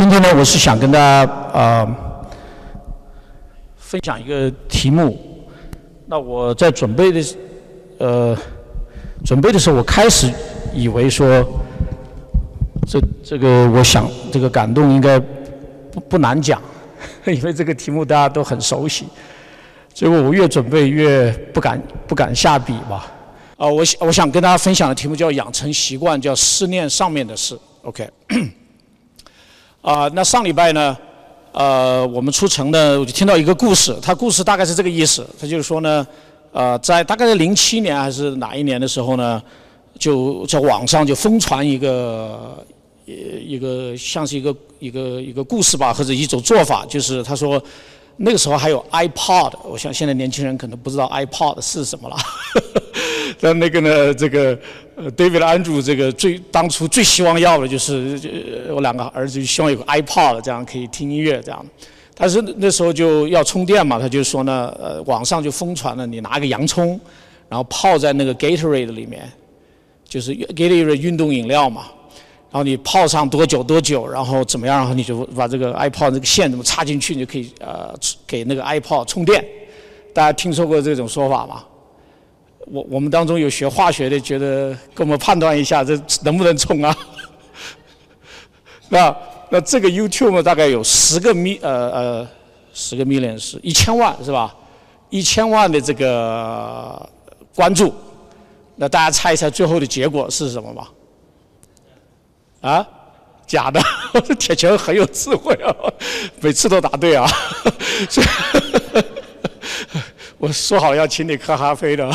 今天呢，我是想跟大家啊分享一个题目。那我在准备的呃准备的时候，我开始以为说这这个我想这个感动应该不不难讲，因为这个题目大家都很熟悉。结果我越准备越不敢不敢下笔吧。啊，我想我想跟大家分享的题目叫养成习惯，叫思念上面的事。OK。啊，那上礼拜呢，呃，我们出城呢，我就听到一个故事。他故事大概是这个意思，他就是说呢，呃，在大概在零七年还是哪一年的时候呢，就在网上就疯传一个，呃一个像是一个一个一个故事吧，或者一种做法，就是他说那个时候还有 iPod，我想现在年轻人可能不知道 iPod 是什么了。但那个呢，这个。呃，David Andrew 这个最当初最希望要的就是我两个儿子希望有个 iPod，这样可以听音乐这样。但是那时候就要充电嘛，他就说呢，呃，网上就疯传了，你拿个洋葱，然后泡在那个 Gatorade 里面，就是 Gatorade 运动饮料嘛，然后你泡上多久多久，然后怎么样，然后你就把这个 iPod 这个线怎么插进去，你就可以呃给那个 iPod 充电。大家听说过这种说法吗？我我们当中有学化学的，觉得给我们判断一下，这能不能充啊？那那这个 YouTube 大概有十个 mi 呃呃十个 million 是一千万是吧？一千万的这个关注，那大家猜一猜最后的结果是什么吧？啊？假的？铁拳很有智慧啊，每次都答对啊。所以我说好要请你喝咖啡的，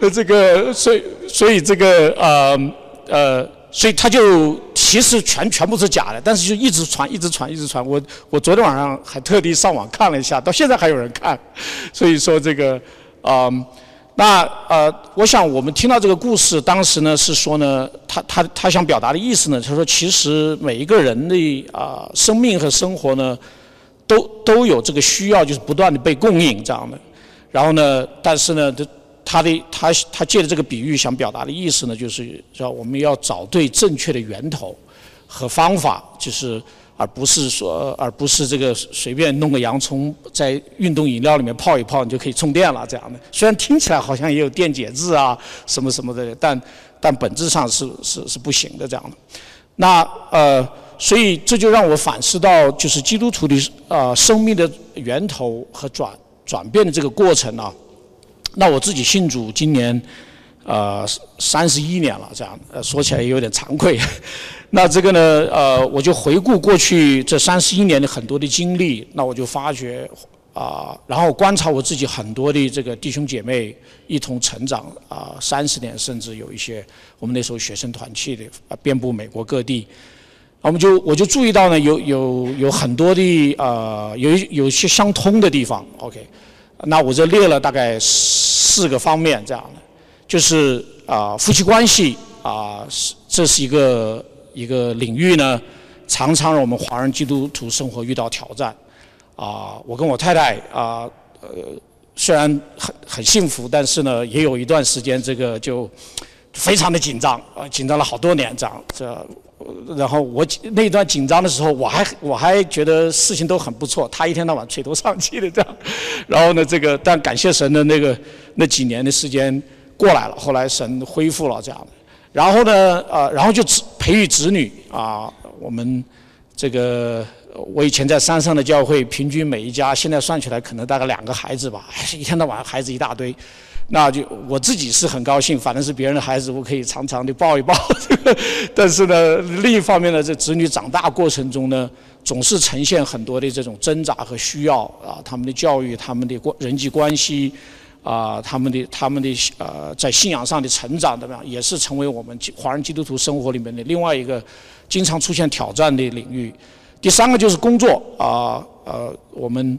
那这个，所以所以这个呃呃，所以他就其实全全部是假的，但是就一直传，一直传，一直传。我我昨天晚上还特地上网看了一下，到现在还有人看。所以说这个啊，那呃，我想我们听到这个故事，当时呢是说呢，他他他想表达的意思呢，他说其实每一个人的啊生命和生活呢，都都有这个需要，就是不断的被供应这样的。然后呢？但是呢，他他的他他借的这个比喻想表达的意思呢，就是说我们要找对正确的源头和方法，就是而不是说而不是这个随便弄个洋葱在运动饮料里面泡一泡，你就可以充电了这样的。虽然听起来好像也有电解质啊什么什么的，但但本质上是是是不行的这样的。那呃，所以这就让我反思到，就是基督徒的啊生命的源头和转。转变的这个过程呢，那我自己信主今年，呃，三十一年了，这样，呃，说起来也有点惭愧。那这个呢，呃，我就回顾过去这三十一年的很多的经历，那我就发觉啊，然后观察我自己很多的这个弟兄姐妹一同成长啊，三十年甚至有一些我们那时候学生团契的啊，遍布美国各地。我们就我就注意到呢，有有有很多的呃，有有些相通的地方。OK，那我这列了大概四个方面这样的，就是啊夫妻关系啊，是这是一个一个领域呢，常常让我们华人基督徒生活遇到挑战。啊，我跟我太太啊，呃，虽然很很幸福，但是呢，也有一段时间这个就非常的紧张啊，紧张了好多年这样这。然后我那段紧张的时候，我还我还觉得事情都很不错。他一天到晚垂头丧气的这样，然后呢，这个但感谢神的那个那几年的时间过来了，后来神恢复了这样。然后呢，呃，然后就培育子女啊。我们这个我以前在山上的教会，平均每一家现在算起来可能大概两个孩子吧，还 是一天到晚孩子一大堆。那就我自己是很高兴，反正是别人的孩子，我可以常常的抱一抱。但是呢，另一方面呢，这子女长大过程中呢，总是呈现很多的这种挣扎和需要啊，他们的教育、他们的关人际关系啊，他们的他们的呃，在信仰上的成长怎么样，也是成为我们华人基督徒生活里面的另外一个经常出现挑战的领域。第三个就是工作啊，呃，我们。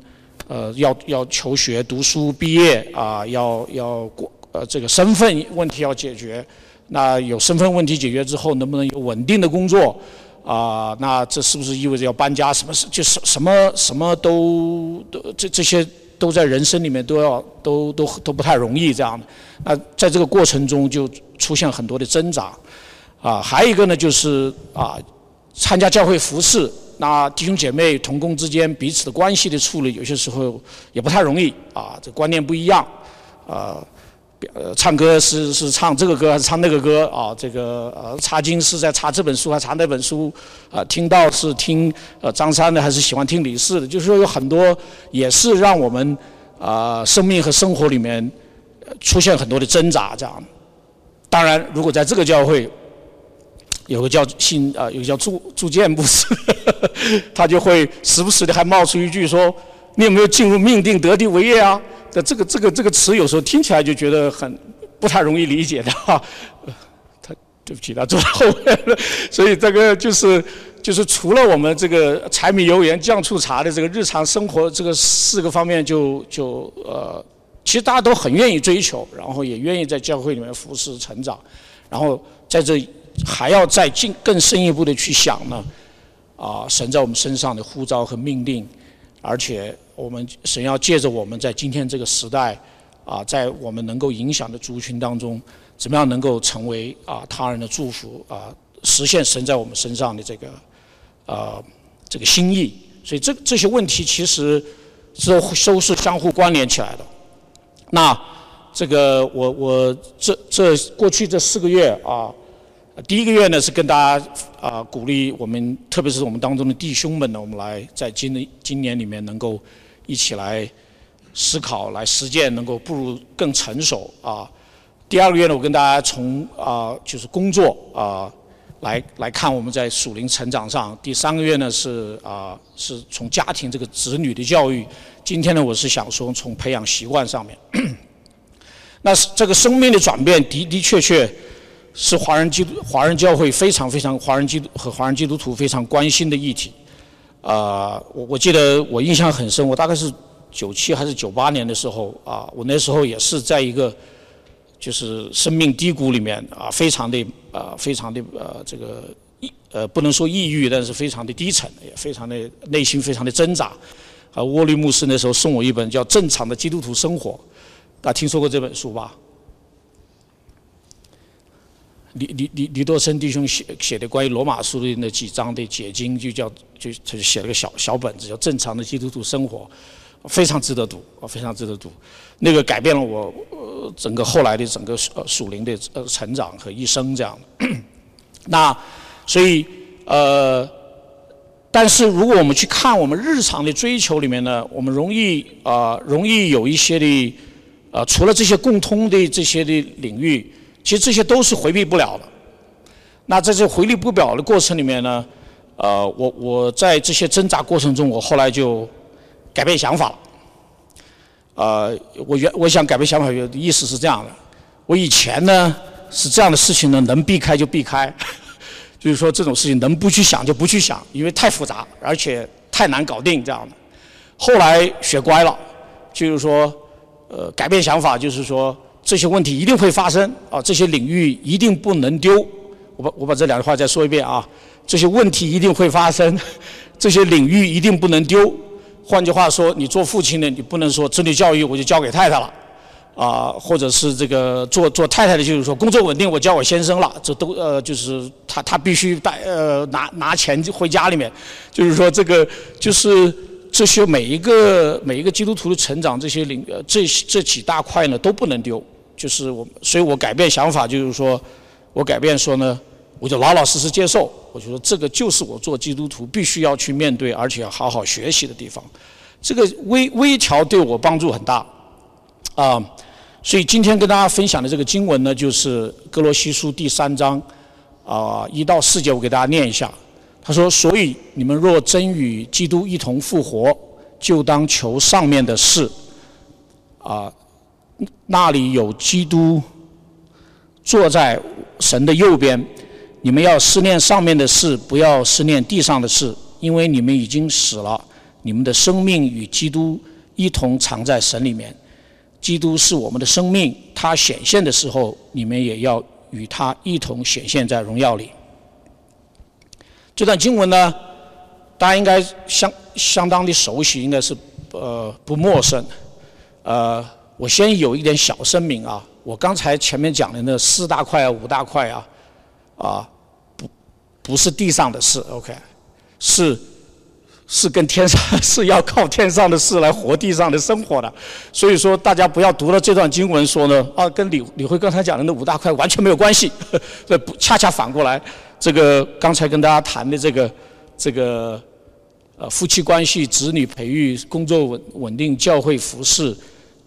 呃，要要求学、读书、毕业啊，要要过呃这个身份问题要解决。那有身份问题解决之后，能不能有稳定的工作啊？那这是不是意味着要搬家？什么是就是什么什么都都这这些都在人生里面都要都都都不太容易这样的。那在这个过程中就出现很多的挣扎啊。还有一个呢，就是啊，参加教会服饰那弟兄姐妹同工之间彼此的关系的处理，有些时候也不太容易啊，这观念不一样，啊，呃唱歌是是唱这个歌还是唱那个歌啊？这个呃，查经是在查这本书还是查那本书？啊，听到是听呃张三的还是喜欢听李四的？就是说有很多也是让我们啊生命和生活里面出现很多的挣扎这样。当然，如果在这个教会。有个叫信啊，有个叫祝祝建牧师，他就会时不时的还冒出一句说：“你有没有进入命定得地为业啊？”的这个这个这个词有时候听起来就觉得很不太容易理解的哈。他对不起，他坐后面了。所以这个就是就是除了我们这个柴米油盐酱醋茶的这个日常生活这个四个方面，就就呃，其实大家都很愿意追求，然后也愿意在教会里面服侍成长，然后在这。还要再进更深一步的去想呢，啊，神在我们身上的呼召和命令，而且我们神要借着我们在今天这个时代，啊，在我们能够影响的族群当中，怎么样能够成为啊他人的祝福啊，实现神在我们身上的这个，啊，这个心意。所以这这些问题其实是都是相互关联起来的。那这个我我这这过去这四个月啊。第一个月呢是跟大家啊鼓励我们，特别是我们当中的弟兄们呢，我们来在今今年里面能够一起来思考、来实践，能够步入更成熟啊。第二个月呢，我跟大家从啊就是工作啊来来看我们在属灵成长上。第三个月呢是啊是从家庭这个子女的教育。今天呢，我是想说从培养习惯上面。那这个生命的转变的的确确。是华人基督华人教会非常非常华人基督和华人基督徒非常关心的议题，啊，我我记得我印象很深，我大概是九七还是九八年的时候啊，我那时候也是在一个就是生命低谷里面啊，非常的啊，非常的呃这个抑呃不能说抑郁，但是非常的低沉，也非常的内心非常的挣扎。啊，沃利牧师那时候送我一本叫《正常的基督徒生活》，大家听说过这本书吧？李李李李多森弟兄写写的关于罗马书的那几章的解经，就叫就他就写了个小小本子，叫《正常的基督徒生活》，非常值得读啊，非常值得读。那个改变了我呃整个后来的整个呃属灵的呃成长和一生这样的。那所以呃，但是如果我们去看我们日常的追求里面呢，我们容易啊容易有一些的呃除了这些共通的这些的领域。其实这些都是回避不了的。那在这回避不了的过程里面呢，呃，我我在这些挣扎过程中，我后来就改变想法了。呃，我原我想改变想法的意思是这样的：我以前呢是这样的事情呢，能避开就避开，就是说这种事情能不去想就不去想，因为太复杂，而且太难搞定这样的。后来学乖了，就是说，呃，改变想法就是说。这些问题一定会发生啊！这些领域一定不能丢。我把我把这两句话再说一遍啊！这些问题一定会发生，这些领域一定不能丢。换句话说，你做父亲的，你不能说子女教育我就交给太太了，啊，或者是这个做做太太的，就是说工作稳定我交我先生了，这都呃就是他他必须带呃拿拿钱回家里面，就是说这个就是。这些每一个每一个基督徒的成长，这些领呃这这几大块呢都不能丢，就是我，所以我改变想法，就是说，我改变说呢，我就老老实实接受，我就说这个就是我做基督徒必须要去面对，而且要好好学习的地方。这个微微调对我帮助很大，啊，所以今天跟大家分享的这个经文呢，就是哥罗西书第三章啊一到四节，我给大家念一下。他说：“所以你们若真与基督一同复活，就当求上面的事。啊，那里有基督坐在神的右边。你们要思念上面的事，不要思念地上的事，因为你们已经死了，你们的生命与基督一同藏在神里面。基督是我们的生命，他显现的时候，你们也要与他一同显现在荣耀里。”这段经文呢，大家应该相相当的熟悉，应该是呃不陌生。呃，我先有一点小声明啊，我刚才前面讲的那四大块啊、五大块啊，啊不不是地上的事，OK，是是跟天上是要靠天上的事来活地上的生活的，所以说大家不要读了这段经文说呢啊，跟李李辉刚才讲的那五大块完全没有关系，这不恰恰反过来，这个刚才跟大家谈的这个这个呃夫妻关系、子女培育、工作稳稳定、教会服饰，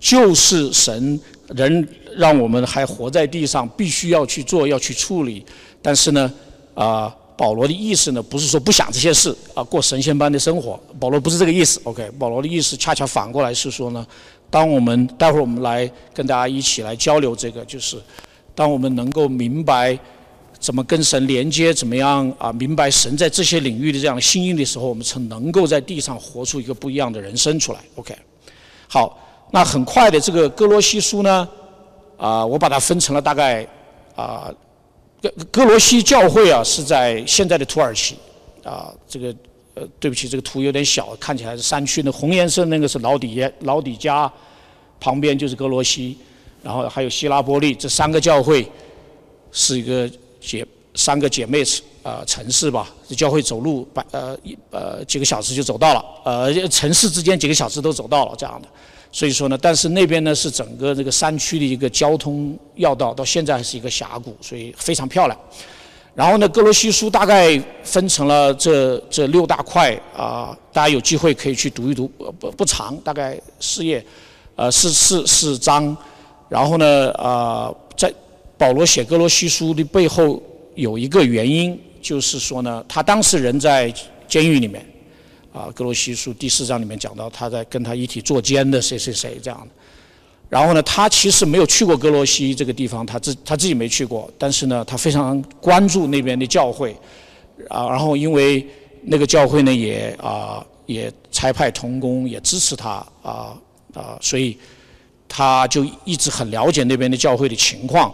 就是神人让我们还活在地上必须要去做、要去处理，但是呢啊。保罗的意思呢，不是说不想这些事啊，过神仙般的生活。保罗不是这个意思。OK，保罗的意思恰恰反过来是说呢，当我们待会儿我们来跟大家一起来交流这个，就是当我们能够明白怎么跟神连接，怎么样啊，明白神在这些领域的这样的心意的时候，我们才能够在地上活出一个不一样的人生出来。OK，好，那很快的这个哥罗西书呢，啊，我把它分成了大概啊。哥哥罗西教会啊，是在现在的土耳其，啊，这个呃，对不起，这个图有点小，看起来是山区。那红颜色那个是老底耶老底加，旁边就是哥罗西，然后还有希拉波利，这三个教会是一个姐三个姐妹啊城市吧。这教会走路百呃一呃几个小时就走到了，呃城市之间几个小时都走到了这样的。所以说呢，但是那边呢是整个这个山区的一个交通要道，到现在还是一个峡谷，所以非常漂亮。然后呢，格罗西书大概分成了这这六大块啊，大家有机会可以去读一读，不不长，大概四页，呃，四四四章。然后呢，啊，在保罗写格罗西书的背后有一个原因，就是说呢，他当时人在监狱里面。啊，格罗西书第四章里面讲到，他在跟他一起坐监的谁谁谁这样的。然后呢，他其实没有去过格罗西这个地方，他自他自己没去过，但是呢，他非常关注那边的教会。啊，然后因为那个教会呢，也啊也差派同工，也支持他啊啊，所以他就一直很了解那边的教会的情况。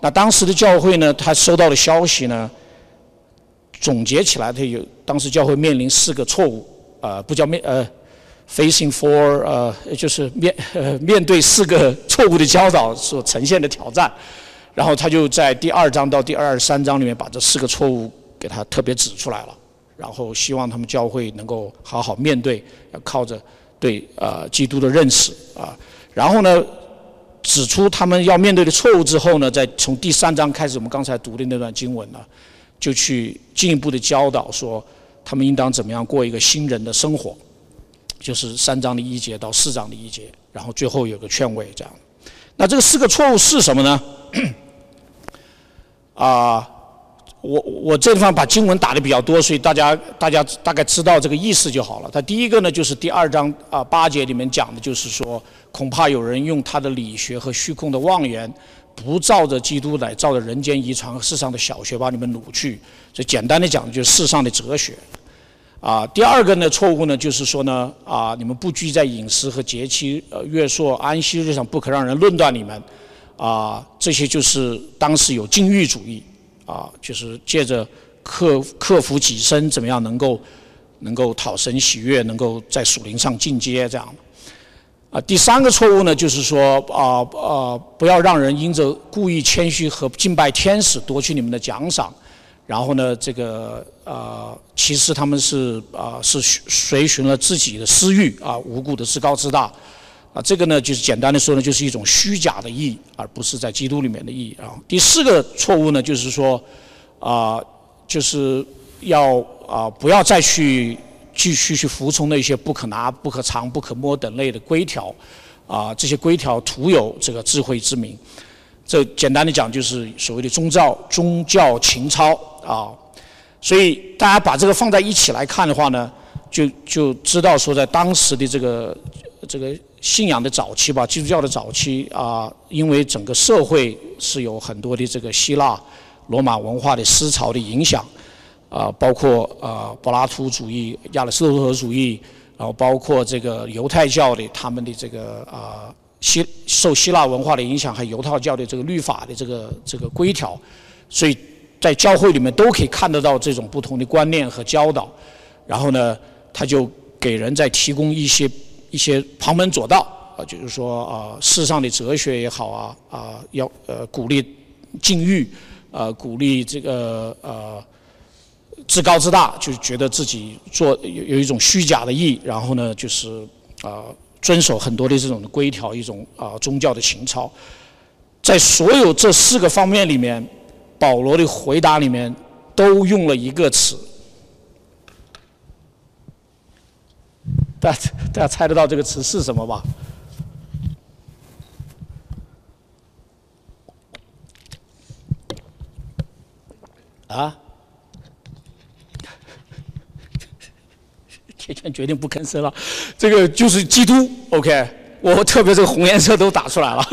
那当时的教会呢，他收到的消息呢，总结起来，他有当时教会面临四个错误。呃，不叫面呃，facing for 呃，就是面呃面对四个错误的教导所呈现的挑战，然后他就在第二章到第二十三章里面把这四个错误给他特别指出来了，然后希望他们教会能够好好面对，要靠着对呃基督的认识啊，然后呢指出他们要面对的错误之后呢，再从第三章开始，我们刚才读的那段经文呢，就去进一步的教导说。他们应当怎么样过一个新人的生活？就是三章的一节到四章的一节，然后最后有个劝慰这样。那这个四个错误是什么呢？啊，我我这地方把经文打的比较多，所以大家大家大概知道这个意思就好了。他第一个呢，就是第二章啊八节里面讲的，就是说恐怕有人用他的理学和虚空的妄言。不照着基督来，照着人间遗传和世上的小学把你们掳去。所以简单的讲，就是世上的哲学。啊，第二个呢错误呢，就是说呢，啊，你们不拘在饮食和节期、呃月朔、安息日上，不可让人论断你们。啊，这些就是当时有禁欲主义。啊，就是借着克克服己身，怎么样能够能够讨神喜悦，能够在属灵上进阶这样。啊，第三个错误呢，就是说啊啊，不要让人因着故意谦虚和敬拜天使夺取你们的奖赏，然后呢，这个啊，其实他们是啊是随随循了自己的私欲啊，无故的自高自大，啊，这个呢，就是简单的说呢，就是一种虚假的义，而不是在基督里面的意义啊。第四个错误呢，就是说啊，就是要啊，不要再去。继续去服从那些不可拿、不可藏、不可摸等类的规条，啊，这些规条徒有这个智慧之名。这简单的讲，就是所谓的宗教宗教情操啊。所以大家把这个放在一起来看的话呢，就就知道说，在当时的这个这个信仰的早期吧，基督教的早期啊，因为整个社会是有很多的这个希腊罗马文化的思潮的影响。啊，包括啊柏拉图主义、亚里士多德主义，然后包括这个犹太教的他们的这个啊希受希腊文化的影响，还有犹太教的这个律法的这个这个规条，所以在教会里面都可以看得到这种不同的观念和教导。然后呢，他就给人在提供一些一些旁门左道啊，就是说啊世上的哲学也好啊啊要呃鼓励禁欲，呃鼓励这个呃。自高自大，就觉得自己做有有一种虚假的义，然后呢，就是啊遵守很多的这种规条，一种啊宗教的情操。在所有这四个方面里面，保罗的回答里面都用了一个词。大家大家猜得到这个词是什么吧？啊？铁拳决定不吭声了。这个就是基督，OK。我特别这个红颜色都打出来了。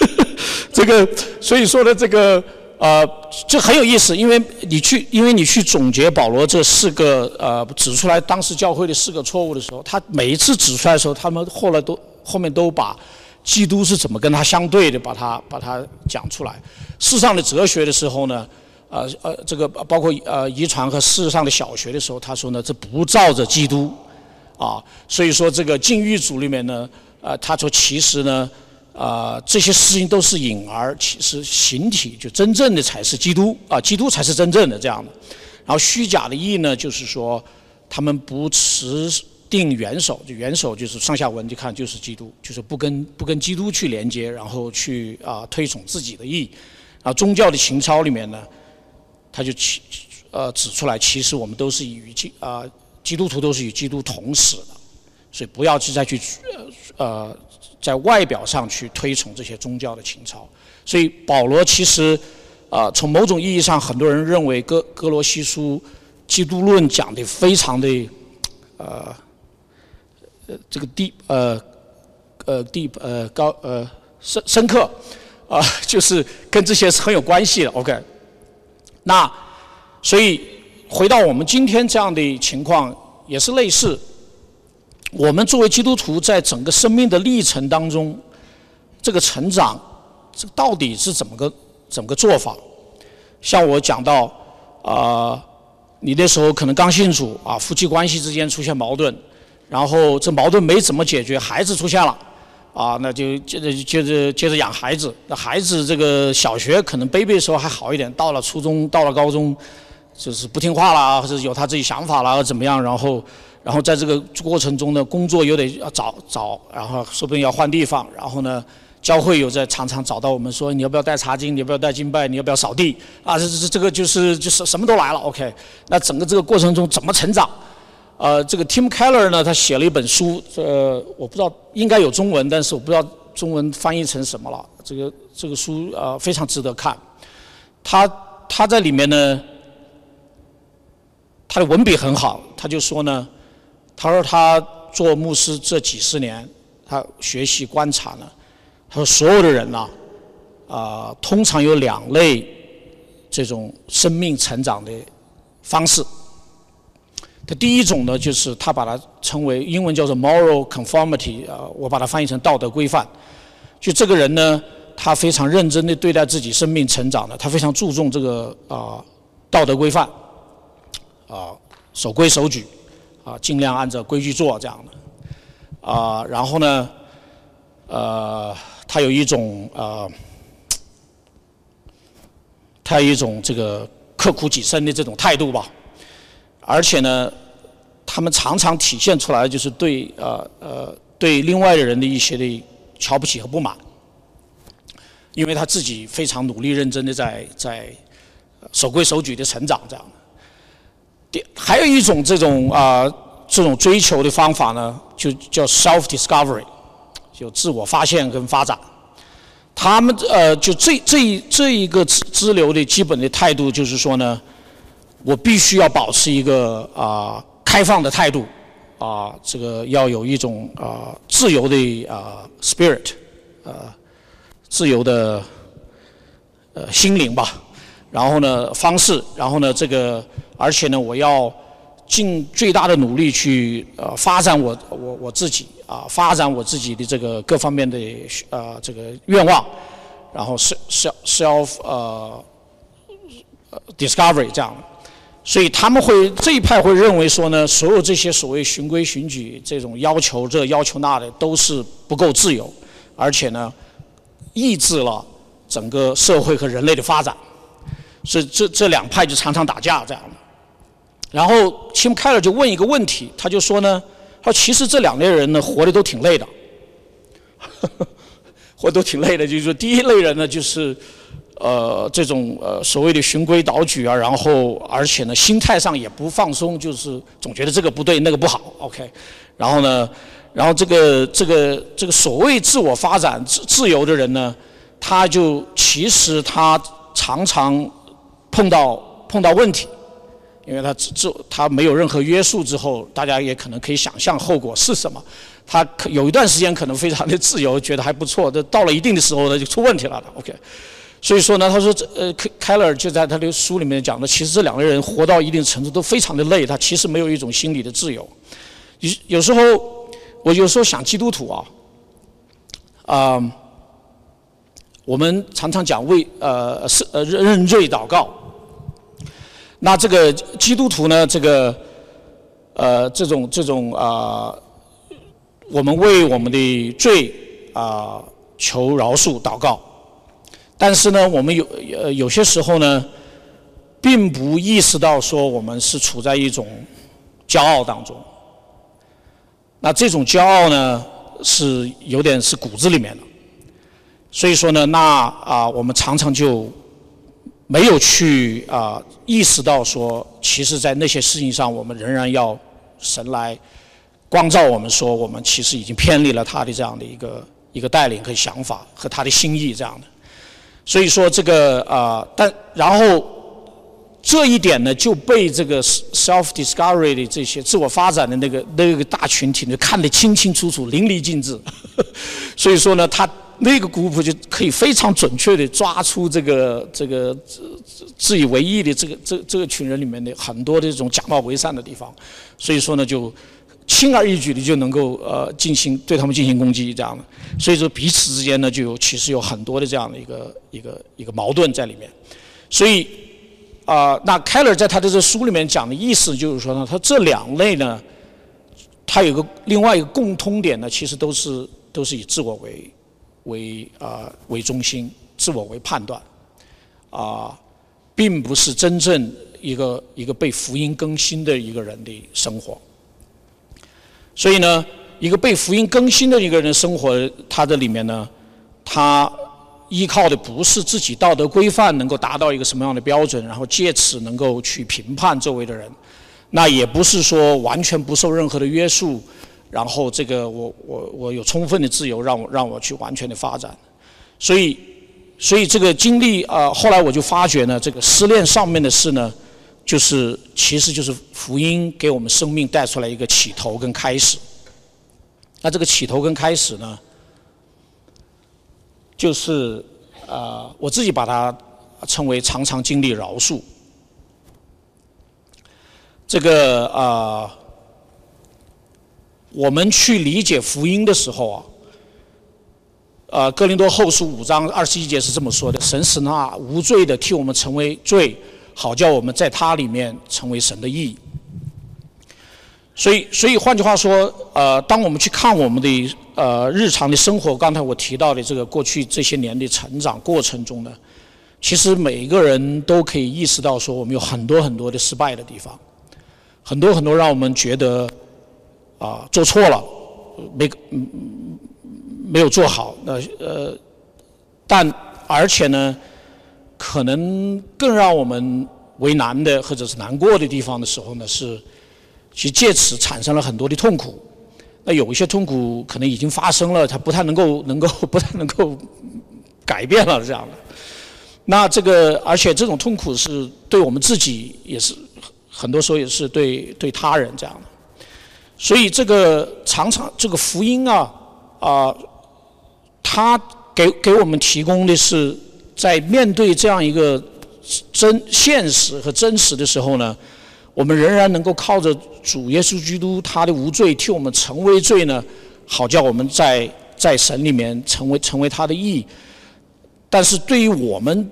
这个所以说呢，这个呃，这很有意思，因为你去，因为你去总结保罗这四个呃指出来当时教会的四个错误的时候，他每一次指出来的时候，他们后来都后面都把基督是怎么跟他相对的，把它把它讲出来。世上的哲学的时候呢？呃呃，这个包括呃遗传和世上的小学的时候，他说呢，这不照着基督，啊，所以说这个禁欲组里面呢，呃，他说其实呢，啊，这些事情都是隐而，其实形体就真正的才是基督，啊，基督才是真正的这样的。然后虚假的义呢，就是说他们不持定元首，就元首就是上下文就看就是基督，就是不跟不跟基督去连接，然后去啊推崇自己的义。然后宗教的情操里面呢。他就其呃指出来，其实我们都是与基啊基督徒都是与基督同死的，所以不要去再去呃在外表上去推崇这些宗教的情操。所以保罗其实啊从某种意义上，很多人认为哥哥罗西书基督论讲的非常的呃这个低呃呃低呃高呃深深刻啊，就是跟这些是很有关系的。OK。那，所以回到我们今天这样的情况也是类似。我们作为基督徒，在整个生命的历程当中，这个成长，这到底是怎么个怎么个做法？像我讲到，啊，你那时候可能刚信主啊，夫妻关系之间出现矛盾，然后这矛盾没怎么解决，孩子出现了。啊，那就接着接着接着养孩子。那孩子这个小学可能 baby 的时候还好一点，到了初中，到了高中，就是不听话啦，或者有他自己想法啦，怎么样？然后，然后在这个过程中呢，工作又得要找找，然后说不定要换地方。然后呢，教会有在常常找到我们说，你要不要带茶巾？你要不要带敬拜？你要不要扫地？啊，这这这个就是就是什么都来了。OK，那整个这个过程中怎么成长？呃，这个 Tim Keller 呢，他写了一本书，呃，我不知道应该有中文，但是我不知道中文翻译成什么了。这个这个书呃非常值得看。他他在里面呢，他的文笔很好。他就说呢，他说他做牧师这几十年，他学习观察呢，他说所有的人呐，啊，通常有两类这种生命成长的方式。他第一种呢，就是他把它称为英文叫做 moral conformity 啊，我把它翻译成道德规范。就这个人呢，他非常认真的对待自己生命成长的，他非常注重这个啊道德规范，啊守规守矩，啊尽量按照规矩做这样的。啊，然后呢，呃，他有一种呃，他有一种这个刻苦己身的这种态度吧。而且呢，他们常常体现出来就是对呃呃对另外的人的一些的瞧不起和不满，因为他自己非常努力认真的在在守规守矩的成长这样的。第还有一种这种啊这种追求的方法呢，就叫 self discovery，就自我发现跟发展。他们呃就这这这一个支支流的基本的态度就是说呢。我必须要保持一个啊开放的态度，啊，这个要有一种啊自由的啊 spirit，呃，自由的呃心灵吧。然后呢，方式，然后呢，这个，而且呢，我要尽最大的努力去呃发展我我我自己啊，发展我自己的这个各方面的呃这个愿望，然后 self self 呃 discovery 这样。所以他们会这一派会认为说呢，所有这些所谓循规循矩这种要求这要求那的都是不够自由，而且呢，抑制了整个社会和人类的发展。所以这这两派就常常打架这样的。然后 Tim Keller 就问一个问题，他就说呢，他说其实这两类人呢活的都挺累的，活都挺累的，就是说第一类人呢就是呃这种呃所谓的循规蹈矩啊，然后而且呢心态上也不放松，就是总觉得这个不对那个不好，OK，然后呢，然后这个这个这个所谓自我发展自自由的人呢，他就其实他常常碰到碰到问题。因为他自他没有任何约束之后，大家也可能可以想象后果是什么。他可有一段时间可能非常的自由，觉得还不错。这到了一定的时候呢，就出问题了。OK，所以说呢，他说这呃，凯勒就在他的书里面讲的，其实这两个人活到一定程度都非常的累，他其实没有一种心理的自由。有有时候我有时候想基督徒啊，啊，我们常常讲为呃是呃认认罪祷告。那这个基督徒呢？这个呃，这种这种啊，我们为我们的罪啊求饶恕祷告，但是呢，我们有呃有些时候呢，并不意识到说我们是处在一种骄傲当中。那这种骄傲呢，是有点是骨子里面的，所以说呢，那啊，我们常常就。没有去啊意识到说，其实，在那些事情上，我们仍然要神来光照我们，说我们其实已经偏离了他的这样的一个一个带领和想法和他的心意这样的。所以说这个啊，但然后这一点呢，就被这个 self discovery 的这些自我发展的那个那个大群体呢看得清清楚楚、淋漓尽致。所以说呢，他。那个古谱就可以非常准确地抓出这个这个自自以为意的这个这这个群人里面的很多的这种假冒伪善的地方，所以说呢，就轻而易举的就能够呃进行对他们进行攻击这样的，所以说彼此之间呢就有其实有很多的这样的一个一个一个矛盾在里面，所以啊，那凯勒在他的这书里面讲的意思就是说呢，他这两类呢，他有个另外一个共通点呢，其实都是都是以自我为。为啊为中心，自我为判断，啊，并不是真正一个一个被福音更新的一个人的生活。所以呢，一个被福音更新的一个人生活，他的里面呢，他依靠的不是自己道德规范能够达到一个什么样的标准，然后借此能够去评判周围的人，那也不是说完全不受任何的约束。然后这个我我我有充分的自由，让我让我去完全的发展，所以所以这个经历啊，后来我就发觉呢，这个失恋上面的事呢，就是其实就是福音给我们生命带出来一个起头跟开始。那这个起头跟开始呢，就是啊，我自己把它称为常常经历饶恕。这个啊。我们去理解福音的时候啊，呃，《哥林多后书》五章二十一节是这么说的：“神使那无罪的替我们成为罪，好叫我们在他里面成为神的意义。”所以，所以换句话说，呃，当我们去看我们的呃日常的生活，刚才我提到的这个过去这些年的成长过程中呢，其实每一个人都可以意识到说，我们有很多很多的失败的地方，很多很多让我们觉得。啊，做错了，没没有做好，那呃，但而且呢，可能更让我们为难的或者是难过的地方的时候呢，是其实借此产生了很多的痛苦。那有一些痛苦可能已经发生了，它不太能够能够不太能够改变了这样的。那这个而且这种痛苦是对我们自己也是很多时候也是对对他人这样的。所以这个常常这个福音啊啊，它给给我们提供的是，在面对这样一个真现实和真实的时候呢，我们仍然能够靠着主耶稣基督他的无罪替我们成为罪呢，好叫我们在在神里面成为成为他的义。但是对于我们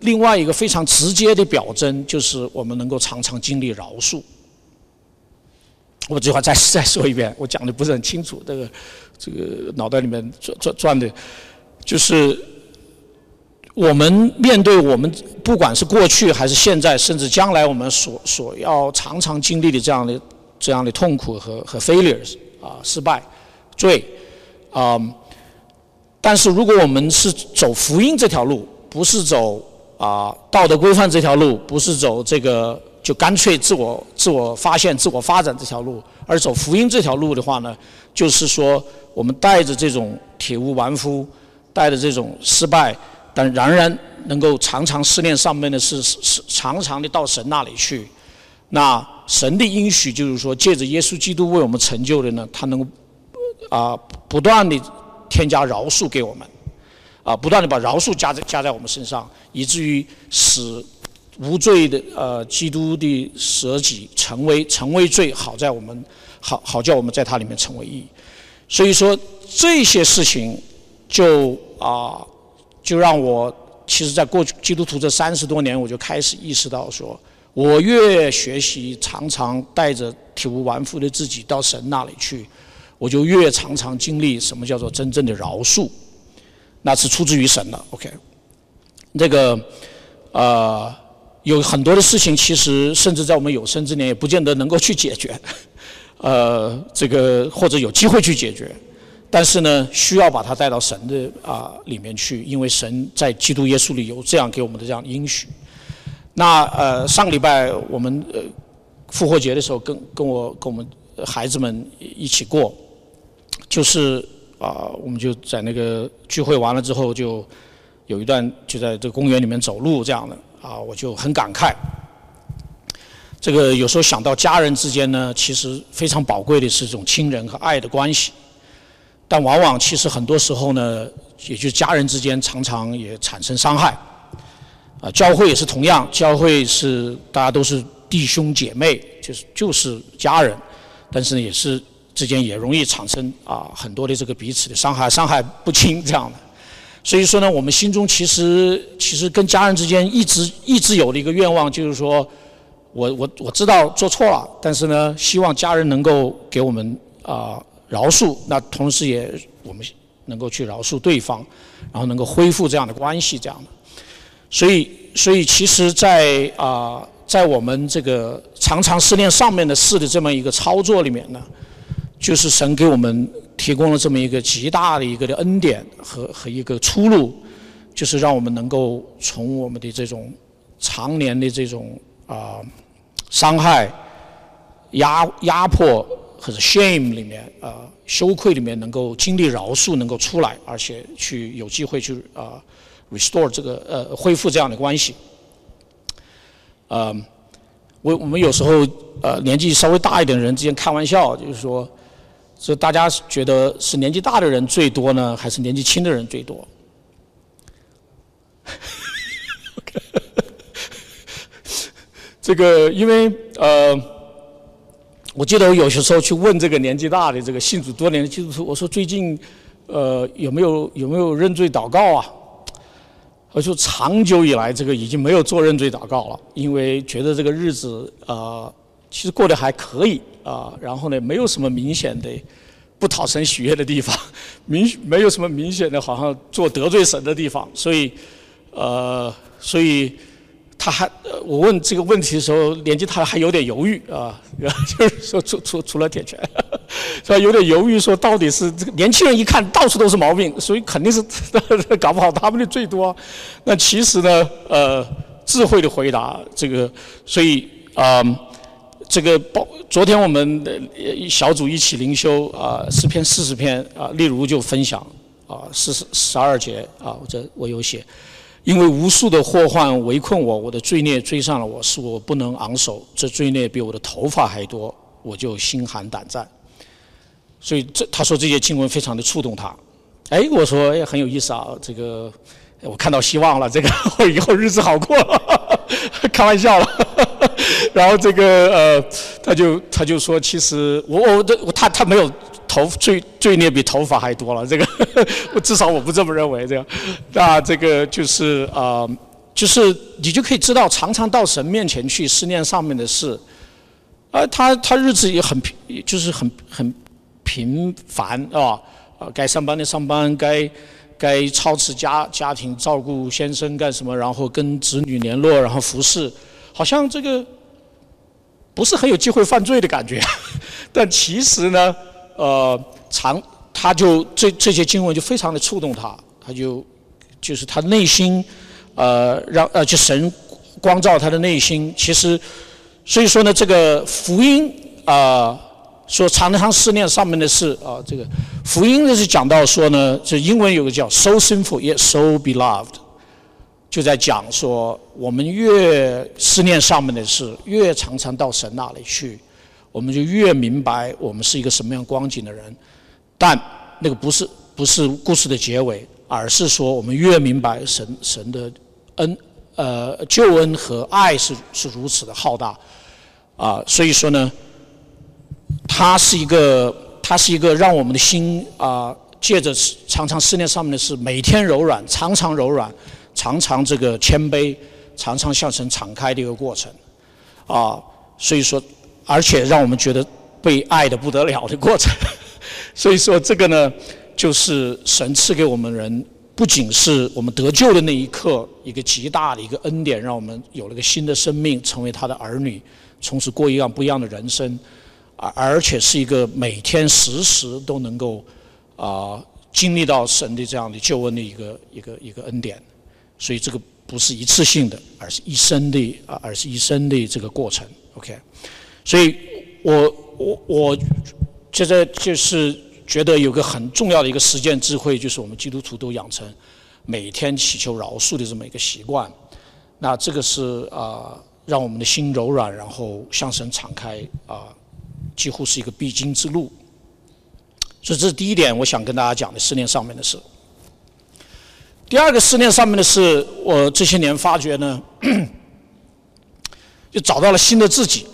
另外一个非常直接的表征，就是我们能够常常经历饶恕。我这句话再再说一遍，我讲的不是很清楚，这个这个脑袋里面转转转的，就是我们面对我们不管是过去还是现在，甚至将来我们所所要常常经历的这样的这样的痛苦和和 failures 啊失败。罪啊，但是如果我们是走福音这条路，不是走啊道德规范这条路，不是走这个就干脆自我自我发现、自我发展这条路，而走福音这条路的话呢，就是说我们带着这种体无完肤，带着这种失败。但仍然能够常常思念上面的是是常常的到神那里去，那神的应许就是说，借着耶稣基督为我们成就的呢，他能够啊不断的添加饶恕给我们，啊不断的把饶恕加在加在我们身上，以至于使无罪的呃基督的舍己成为成为罪，好在我们好好叫我们在他里面成为义。所以说这些事情就啊。就让我，其实，在过去基督徒这三十多年，我就开始意识到，说我越学习，常常带着体无完肤的自己到神那里去，我就越常常经历什么叫做真正的饶恕，那是出自于神的。OK，这个，呃，有很多的事情，其实甚至在我们有生之年，也不见得能够去解决，呃，这个或者有机会去解决。但是呢，需要把它带到神的啊里面去，因为神在基督耶稣里有这样给我们的这样应许。那呃，上个礼拜我们呃复活节的时候，跟跟我跟我们孩子们一起过，就是啊，我们就在那个聚会完了之后，就有一段就在这个公园里面走路这样的啊，我就很感慨。这个有时候想到家人之间呢，其实非常宝贵的是这种亲人和爱的关系。但往往其实很多时候呢，也就家人之间常常也产生伤害。啊，教会也是同样，教会是大家都是弟兄姐妹，就是就是家人，但是也是之间也容易产生啊很多的这个彼此的伤害，伤害不轻这样的。所以说呢，我们心中其实其实跟家人之间一直一直有的一个愿望，就是说我我我知道做错了，但是呢，希望家人能够给我们啊。饶恕，那同时也我们能够去饶恕对方，然后能够恢复这样的关系，这样的。所以，所以其实，在啊，在我们这个常常思念上面的事的这么一个操作里面呢，就是神给我们提供了这么一个极大的一个的恩典和和一个出路，就是让我们能够从我们的这种常年的这种啊伤害、压压迫。或者 shame 里面，呃，羞愧里面能够经历饶恕，能够出来，而且去有机会去啊 restore 这个呃恢复这样的关系。呃，我我们有时候呃年纪稍微大一点的人之间开玩笑，就是说，是大家觉得是年纪大的人最多呢，还是年纪轻的人最多？这个因为呃。我记得我有些时候去问这个年纪大的这个信主多年的基督徒，我说最近，呃，有没有有没有认罪祷告啊？我说长久以来这个已经没有做认罪祷告了，因为觉得这个日子啊，其实过得还可以啊，然后呢，没有什么明显的不讨神喜悦的地方，明没有什么明显的好像做得罪神的地方，所以，呃，所以。他还，我问这个问题的时候，年纪大还有点犹豫啊，就是说除除除了铁拳，是吧？有点犹豫，说到底是这个年轻人一看到处都是毛病，所以肯定是搞不好他们的最多。那其实呢，呃，智慧的回答这个，所以啊，这个包昨天我们的小组一起灵修啊，十篇四十篇啊，例如就分享啊，四十十二节啊，这我有写。因为无数的祸患围困我，我的罪孽追上了我，使我不能昂首。这罪孽比我的头发还多，我就心寒胆战。所以这他说这些经文非常的触动他。哎，我说哎很有意思啊，这个我看到希望了，这个 我以后日子好过。开玩笑了。然后这个呃，他就他就说，其实我我这他他没有。头罪罪孽比头发还多了，这个我至少我不这么认为。这样，那这个就是啊，就是你就可以知道，常常到神面前去思念上面的事，啊，他他日子也很平，就是很很平凡，啊，啊，该上班的上班，该该操持家家庭照顾先生干什么，然后跟子女联络，然后服侍，好像这个不是很有机会犯罪的感觉。但其实呢，呃，常他就这这些经文就非常的触动他，他就就是他内心，呃，让呃就神光照他的内心。其实，所以说呢，这个福音啊。说常常思念上面的事啊，这个福音呢是讲到说呢，这英文有个叫 “so sinful yet so beloved”，就在讲说我们越思念上面的事，越常常到神那里去，我们就越明白我们是一个什么样光景的人。但那个不是不是故事的结尾，而是说我们越明白神神的恩呃救恩和爱是是如此的浩大啊，所以说呢。它是一个，它是一个让我们的心啊，借着常常思念上面的事，每天柔软，常常柔软，常常这个谦卑，常常向神敞开的一个过程，啊，所以说，而且让我们觉得被爱的不得了的过程，所以说这个呢，就是神赐给我们人，不仅是我们得救的那一刻一个极大的一个恩典，让我们有了个新的生命，成为他的儿女，从此过一样不一样的人生。而而且是一个每天时时都能够啊经历到神的这样的救恩的一个一个一个恩典，所以这个不是一次性的，而是一生的啊，而是一生的这个过程。OK，所以我我我觉得就是觉得有个很重要的一个实践智慧，就是我们基督徒都养成每天祈求饶恕的这么一个习惯。那这个是啊，让我们的心柔软，然后向神敞开啊。几乎是一个必经之路，所以这是第一点，我想跟大家讲的思念上面的事。第二个思念上面的事，我这些年发觉呢，就找到了新的自己。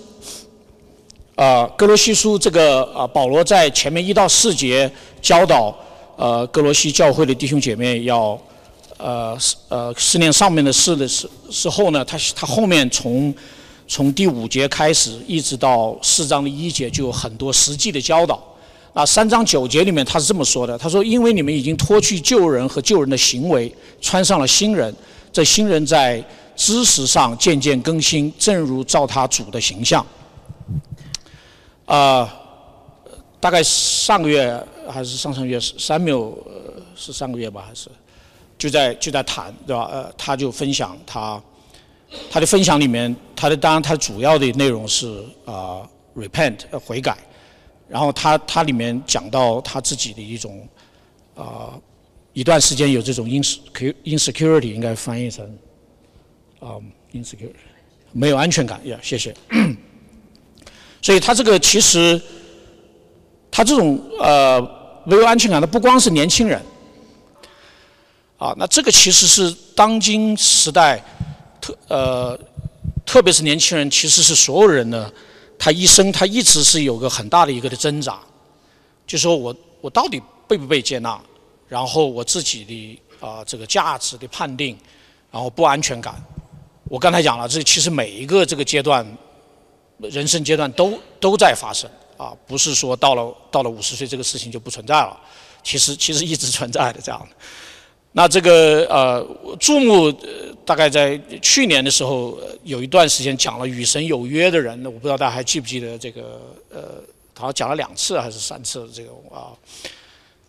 啊，格罗西书这个啊，保罗在前面一到四节教导呃格罗西教会的弟兄姐妹要呃呃思念上面的事的时时候呢，他他后面从。从第五节开始，一直到四章的一节，就有很多实际的教导。啊三章九节里面，他是这么说的：“他说，因为你们已经脱去旧人和旧人的行为，穿上了新人。这新人在知识上渐渐更新，正如照他主的形象。”啊，大概上个月还是上上月三缪呃是上个月吧，还是就在就在谈对吧？呃，他就分享他。他的分享里面，他的当然他主要的内容是啊，repent 悔改，然后他他里面讲到他自己的一种啊，一段时间有这种 insecurity 应该翻译成啊 insecurity 没有安全感呀，谢谢。所以他这个其实他这种呃没有安全感的不光是年轻人啊，那这个其实是当今时代。特呃，特别是年轻人，其实是所有人的，他一生他一直是有个很大的一个的挣扎，就说我我到底被不被接纳，然后我自己的啊这个价值的判定，然后不安全感。我刚才讲了，这其实每一个这个阶段，人生阶段都都在发生啊，不是说到了到了五十岁这个事情就不存在了，其实其实一直存在的这样的。那这个呃，注目大概在去年的时候，有一段时间讲了与神有约的人，我不知道大家还记不记得这个呃，好像讲了两次还是三次这个啊。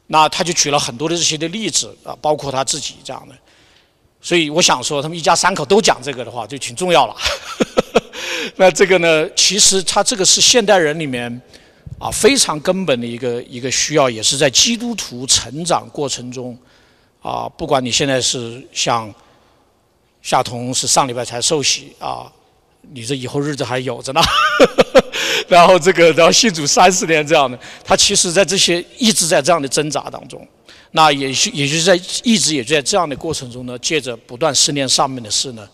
那他就举了很多的这些的例子啊，包括他自己这样的。所以我想说，他们一家三口都讲这个的话，就挺重要了。那这个呢，其实他这个是现代人里面啊非常根本的一个一个需要，也是在基督徒成长过程中。啊，不管你现在是像夏彤是上礼拜才受洗啊，你这以后日子还有着呢。然后这个然后信主三十年这样的，他其实在这些一直在这样的挣扎当中。那也许也就是在一直也就在这样的过程中呢，借着不断思念上面的事呢，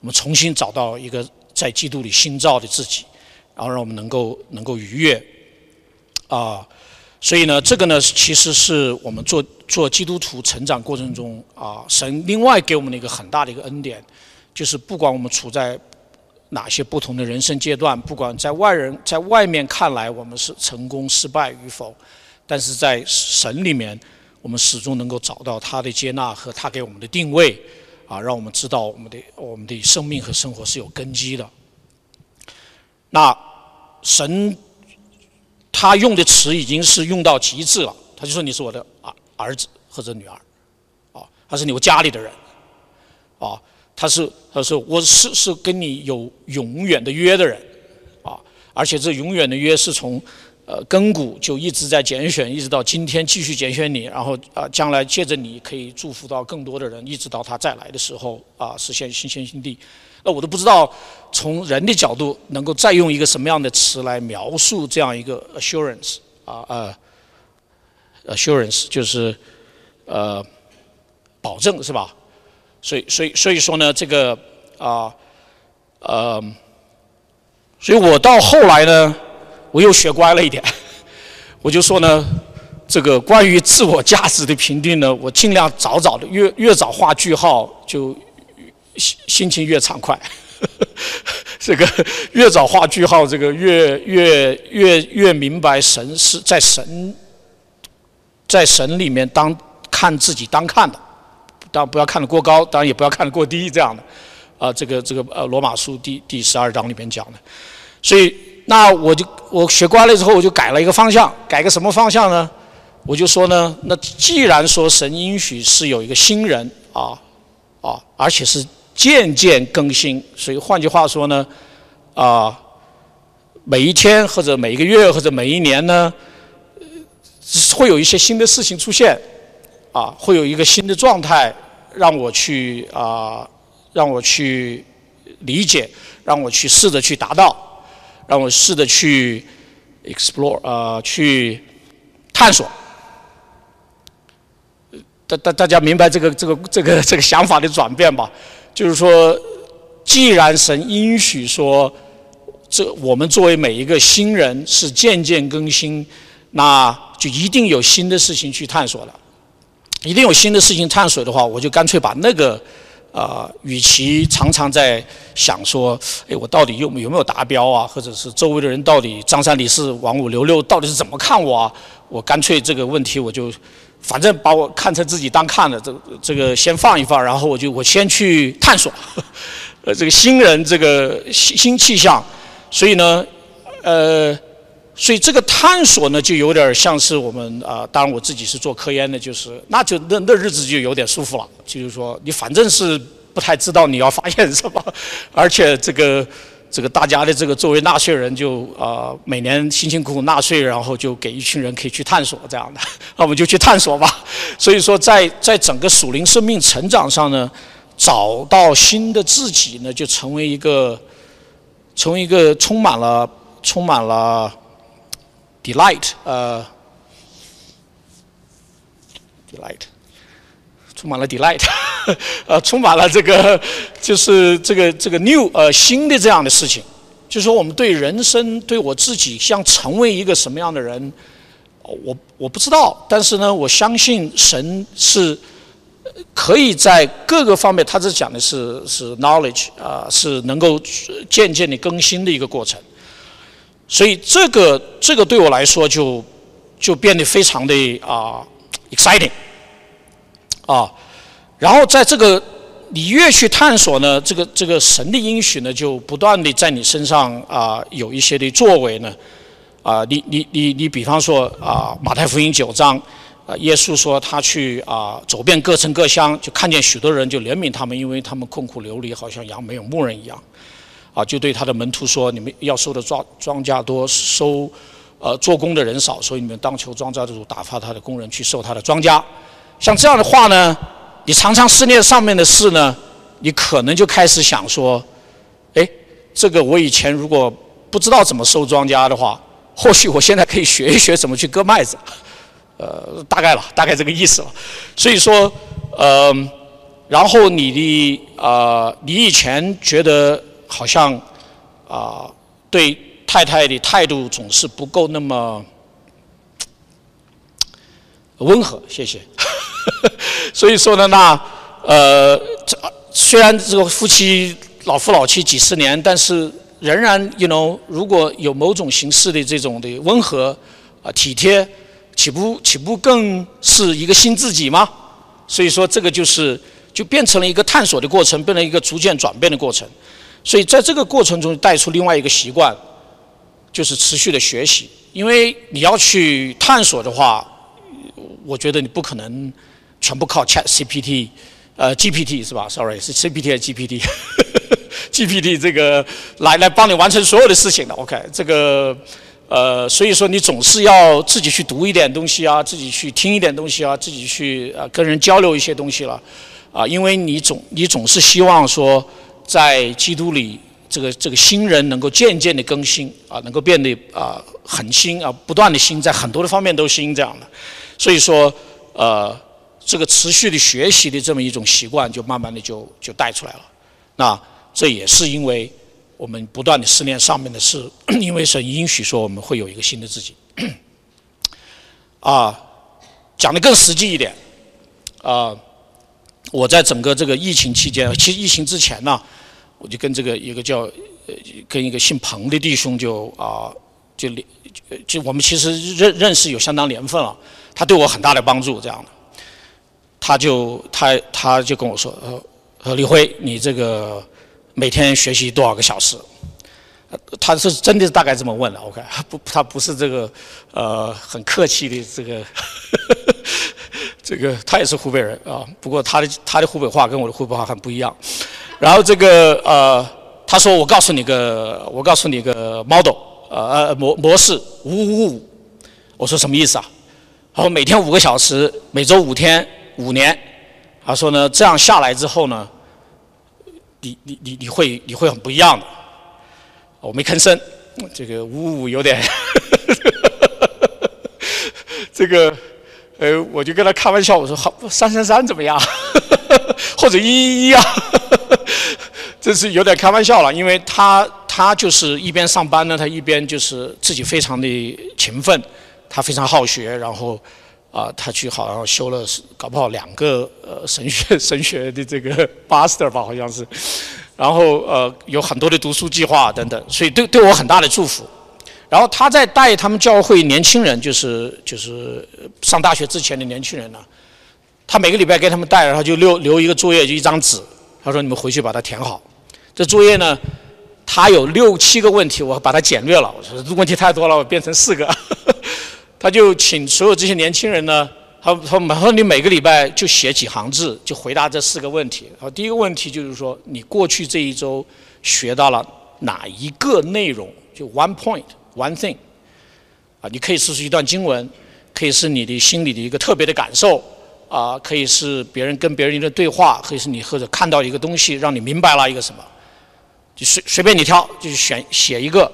我们重新找到一个在基督里新造的自己，然后让我们能够能够愉悦啊。所以呢，这个呢，其实是我们做做基督徒成长过程中啊，神另外给我们的一个很大的一个恩典，就是不管我们处在哪些不同的人生阶段，不管在外人在外面看来我们是成功失败与否，但是在神里面，我们始终能够找到他的接纳和他给我们的定位，啊，让我们知道我们的我们的生命和生活是有根基的。那神他用的词已经是用到极致了，他就说你是我的儿儿子或者女儿，啊，他是你我家里的人，啊，他是他说我是是跟你有永远的约的人，啊，而且这永远的约是从。呃，根骨就一直在拣选，一直到今天继续拣选你，然后啊，将来借着你可以祝福到更多的人，一直到他再来的时候啊，实现新天新地。那我都不知道从人的角度能够再用一个什么样的词来描述这样一个 assurance 啊呃 assurance 就是呃保证是吧？所以所以所以说呢，这个啊呃，所以我到后来呢。我又学乖了一点，我就说呢，这个关于自我价值的评定呢，我尽量早早的越越早画句号，就心心情越畅快。这个越早画句号，这个越越越越明白神是在神在神里面当看自己当看的，当不要看得过高，当然也不要看得过低，这样的啊，这个这个呃罗马书第第十二章里面讲的，所以。那我就我学乖了之后，我就改了一个方向，改个什么方向呢？我就说呢，那既然说神应许是有一个新人啊啊，而且是渐渐更新，所以换句话说呢，啊，每一天或者每一个月或者每一年呢，会有一些新的事情出现，啊，会有一个新的状态让我去啊，让我去理解，让我去试着去达到。让我试着去 explore，啊，去探索。大大大家明白这个这个这个这个想法的转变吧？就是说，既然神应许说，这我们作为每一个新人是渐渐更新，那就一定有新的事情去探索了。一定有新的事情探索的话，我就干脆把那个。啊，与其常常在想说，哎，我到底有有没有达标啊？或者是周围的人到底张三李四王五刘六到底是怎么看我？啊？我干脆这个问题我就，反正把我看成自己当看的，这这个先放一放，然后我就我先去探索，呃，这个新人这个新新气象，所以呢，呃。所以这个探索呢，就有点像是我们啊，当然我自己是做科研的，就是那就那那日子就有点舒服了。就是说，你反正是不太知道你要发现什么，而且这个这个大家的这个作为纳税人，就啊每年辛辛苦苦纳税，然后就给一群人可以去探索这样的，那我们就去探索吧。所以说，在在整个属灵生命成长上呢，找到新的自己呢，就成为一个成为一个充满了充满了。delight，呃，delight，充满了 delight，呃，充满了这个，就是这个这个 new，呃，新的这样的事情，就是说我们对人生，对我自己，想成为一个什么样的人，我我不知道，但是呢，我相信神是可以在各个方面，他这讲的是是 knowledge，啊，是能够渐渐的更新的一个过程。所以这个这个对我来说就就变得非常的啊 exciting 啊，然后在这个你越去探索呢，这个这个神的应许呢，就不断的在你身上啊有一些的作为呢啊，你你你你比方说啊马太福音九章啊，耶稣说他去啊走遍各城各乡，就看见许多人就怜悯他们，因为他们困苦流离，好像羊没有牧人一样。啊，就对他的门徒说：“你们要收的庄庄稼多，收呃做工的人少，所以你们当求庄稼主打发他的工人去收他的庄稼。”像这样的话呢，你常常思念上面的事呢，你可能就开始想说：“哎，这个我以前如果不知道怎么收庄稼的话，或许我现在可以学一学怎么去割麦子。”呃，大概了，大概这个意思了。所以说，呃，然后你的啊，你以前觉得。好像啊，对太太的态度总是不够那么温和，谢谢。所以说呢，那呃，这虽然这个夫妻老夫老妻几十年，但是仍然，you know，如果有某种形式的这种的温和啊体贴岂不岂不更是一个新自己吗？所以说，这个就是就变成了一个探索的过程，变成一个逐渐转变的过程。所以在这个过程中带出另外一个习惯，就是持续的学习。因为你要去探索的话，我觉得你不可能全部靠 Chat GPT，呃 GPT 是吧？Sorry，是 CPT 还是 GPT？GPT 这个来来帮你完成所有的事情的。OK，这个。呃，所以说你总是要自己去读一点东西啊，自己去听一点东西啊，自己去呃跟人交流一些东西了，啊，因为你总你总是希望说，在基督里这个这个新人能够渐渐的更新啊，能够变得啊很新啊，不断的新，在很多的方面都新这样的，所以说呃这个持续的学习的这么一种习惯，就慢慢的就就带出来了，那这也是因为。我们不断的思念上面的事，因为神允许说我们会有一个新的自己。啊，讲的更实际一点，啊，我在整个这个疫情期间，其实疫情之前呢，我就跟这个一个叫，跟一个姓彭的弟兄就啊，就连就我们其实认认识有相当年份了，他对我很大的帮助，这样的，他就他他就跟我说，呃，呃，李辉，你这个。每天学习多少个小时？他是真的大概这么问的，OK？不，他不是这个，呃，很客气的这个，这个他也是湖北人啊。不过他的他的湖北话跟我的湖北话很不一样。然后这个呃，他说我告诉你个，我告诉你个 model，呃模模式五五五。我说什么意思啊？他说每天五个小时，每周五天，五年。他说呢，这样下来之后呢？你你你你会你会很不一样的，我没吭声，这个五五五有点，这个呃，我就跟他开玩笑，我说好三三三怎么样，或者一一一啊，这是有点开玩笑了，因为他他就是一边上班呢，他一边就是自己非常的勤奋，他非常好学，然后。啊，他去好像修了，搞不好两个呃神学 神学的这个 master 吧，好像是，然后呃有很多的读书计划等等，所以对对我很大的祝福。然后他在带他们教会年轻人，就是就是上大学之前的年轻人呢，他每个礼拜给他们带，然后就留留一个作业，就一张纸，他说你们回去把它填好。这作业呢，他有六七个问题，我把它简略了，我说问题太多了，我变成四个。他就请所有这些年轻人呢，他他他说你每个礼拜就写几行字，就回答这四个问题。好，第一个问题就是说，你过去这一周学到了哪一个内容？就 one point one thing。啊，你可以说是一段经文，可以是你的心里的一个特别的感受，啊，可以是别人跟别人的对话，可以是你或者看到一个东西让你明白了一个什么，就随随便你挑，就是选写一个。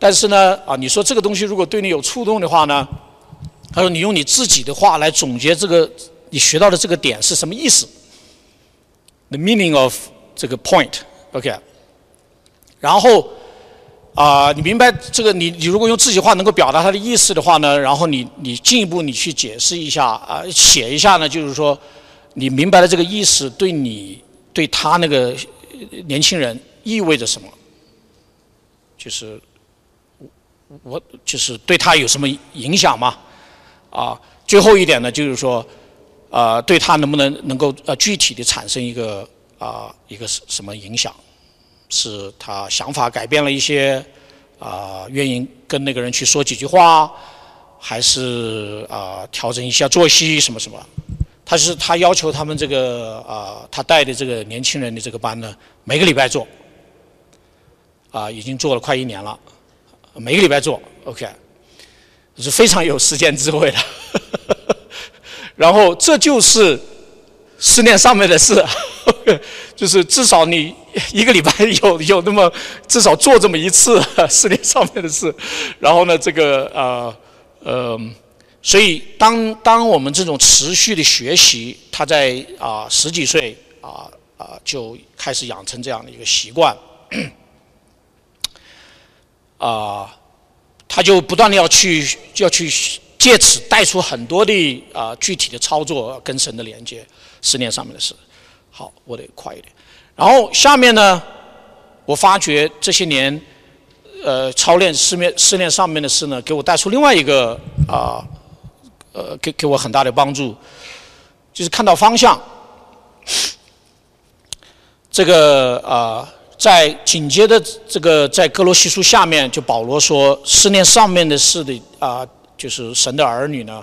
但是呢，啊，你说这个东西如果对你有触动的话呢，他说你用你自己的话来总结这个你学到的这个点是什么意思？The meaning of 这个 point，OK。然后啊，你明白这个你你如果用自己话能够表达它的意思的话呢，然后你你进一步你去解释一下啊，写一下呢，就是说你明白了这个意思对你对他那个年轻人意味着什么，就是。我就是对他有什么影响吗？啊，最后一点呢，就是说，呃，对他能不能能够呃具体的产生一个啊一个什么影响？是他想法改变了一些，啊，愿意跟那个人去说几句话，还是啊调整一下作息什么什么？他是他要求他们这个啊他带的这个年轻人的这个班呢，每个礼拜做，啊，已经做了快一年了。每个礼拜做，OK，是非常有时间智慧的。然后这就是思念上面的事，就是至少你一个礼拜有 有那么至少做这么一次思念上面的事。然后呢，这个呃呃，所以当当我们这种持续的学习，他在啊十几岁啊啊就开始养成这样的一个习惯。啊，他就不断的要去，要去借此带出很多的啊具体的操作跟神的连接，思念上面的事。好，我得快一点。然后下面呢，我发觉这些年，呃，操练思念思念上面的事呢，给我带出另外一个啊呃给给我很大的帮助，就是看到方向。这个啊，在紧接着这个在哥罗西书下面，就保罗说思念上面的事的啊，就是神的儿女呢。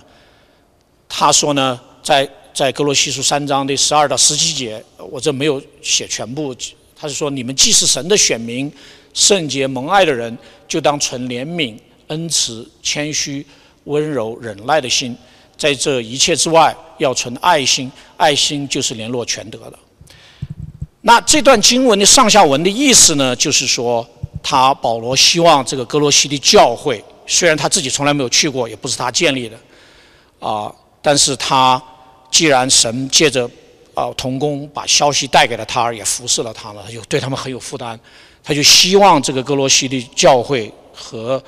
他说呢，在在哥罗西书三章的十二到十七节，我这没有写全部。他是说，你们既是神的选民，圣洁蒙爱的人，就当存怜悯、恩慈、谦虚、温柔、忍耐的心，在这一切之外，要存爱心。爱心就是联络全德的。那这段经文的上下文的意思呢，就是说，他保罗希望这个哥罗西的教会，虽然他自己从来没有去过，也不是他建立的，啊，但是他既然神借着啊童工把消息带给了他，也服侍了他了，他就对他们很有负担，他就希望这个哥罗西的教会和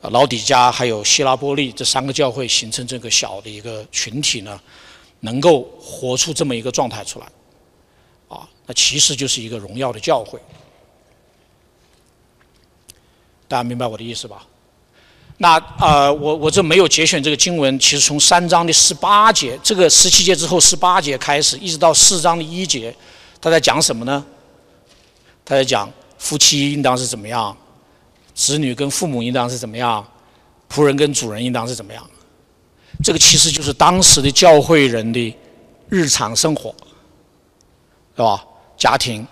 老底加还有希拉波利这三个教会形成这个小的一个群体呢，能够活出这么一个状态出来。那其实就是一个荣耀的教会，大家明白我的意思吧？那呃，我我这没有节选这个经文，其实从三章的十八节，这个十七节之后十八节开始，一直到四章的一节，他在讲什么呢？他在讲夫妻应当是怎么样，子女跟父母应当是怎么样，仆人跟主人应当是怎么样。这个其实就是当时的教会人的日常生活，是吧？家庭，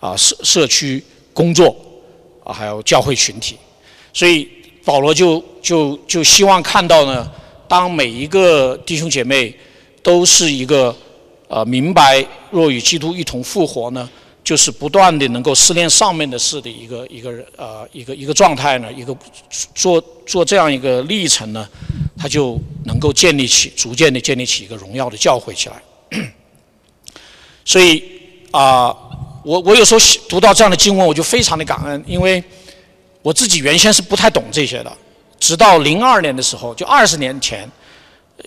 啊社社区工作，啊还有教会群体，所以保罗就就就希望看到呢，当每一个弟兄姐妹都是一个呃明白若与基督一同复活呢，就是不断的能够思念上面的事的一个一个呃一个一个状态呢，一个做做这样一个历程呢，他就能够建立起逐渐的建立起一个荣耀的教会起来，所以。啊，我我有时候读到这样的经文，我就非常的感恩，因为我自己原先是不太懂这些的，直到零二年的时候，就二十年前，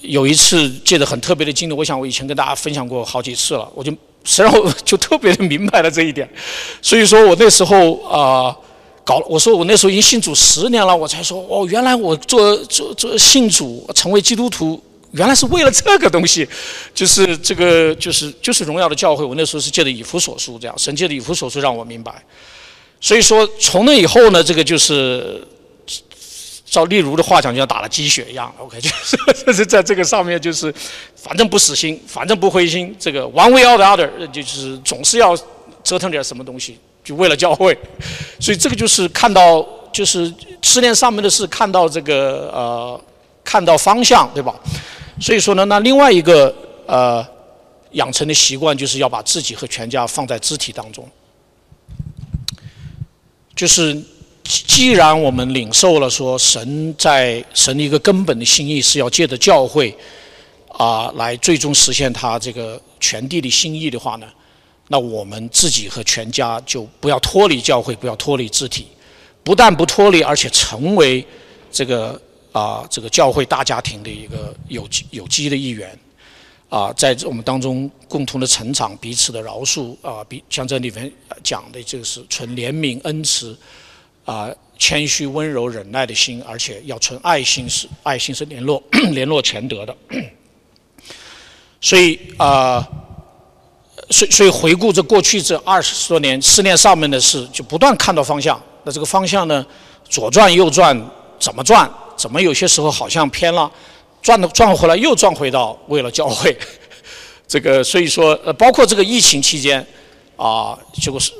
有一次借着很特别的经历，我想我以前跟大家分享过好几次了，我就实际上 就特别的明白了这一点，所以说我那时候啊，搞我说我那时候已经信主十年了，我才说哦，原来我做做做信主成为基督徒。原来是为了这个东西，就是这个，就是就是荣耀的教会。我那时候是借的以弗所书这样，神借的以弗所书让我明白。所以说，从那以后呢，这个就是照例如的话讲，就像打了鸡血一样。OK，就是就是在这个上面，就是反正不死心，反正不灰心。这个 one way or the other，就是总是要折腾点什么东西，就为了教会。所以这个就是看到，就是思念上面的事，看到这个呃，看到方向，对吧？所以说呢，那另外一个呃养成的习惯，就是要把自己和全家放在肢体当中。就是既然我们领受了说神在神的一个根本的心意是要借着教会啊来最终实现他这个全地的心意的话呢，那我们自己和全家就不要脱离教会，不要脱离肢体，不但不脱离，而且成为这个。啊，这个教会大家庭的一个有机有机的一员，啊，在我们当中共同的成长，彼此的饶恕啊，比像这里面讲的，就是存怜悯、恩慈，啊，谦虚、温柔、忍耐的心，而且要存爱心，是爱心是联络 联络全德的。所以啊，所以所以回顾这过去这二十多年思念上面的事，就不断看到方向。那这个方向呢，左转右转，怎么转？怎么有些时候好像偏了，转的转回来又转回到为了教会，这个所以说呃包括这个疫情期间，啊结果是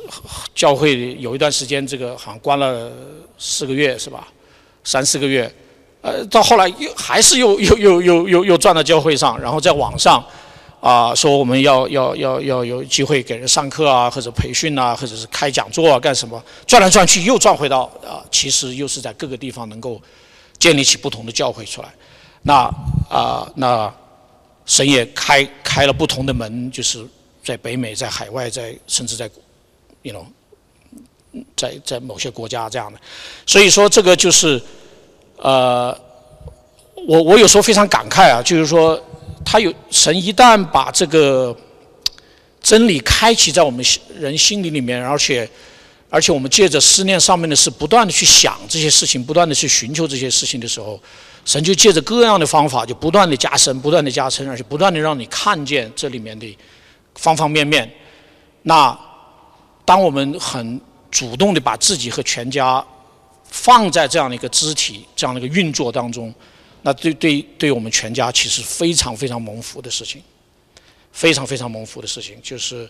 教会有一段时间这个好像关了四个月是吧，三四个月，呃到后来又还是又又又又又又转到教会上，然后在网上啊说我们要要要要有机会给人上课啊或者培训啊或者是开讲座啊干什么，转来转去又转回到啊其实又是在各个地方能够。建立起不同的教会出来，那啊，那神也开开了不同的门，就是在北美、在海外、在甚至在，you know，在在某些国家这样的。所以说，这个就是呃，我我有时候非常感慨啊，就是说，他有神一旦把这个真理开启在我们人心里里面，而且而且我们借着思念上面的事，不断的去想这些事情，不断的去寻求这些事情的时候，神就借着各样的方法，就不断的加深，不断的加深，而且不断的让你看见这里面的方方面面。那当我们很主动的把自己和全家放在这样的一个肢体、这样的一个运作当中，那对对对我们全家其实非常非常蒙福的事情，非常非常蒙福的事情，就是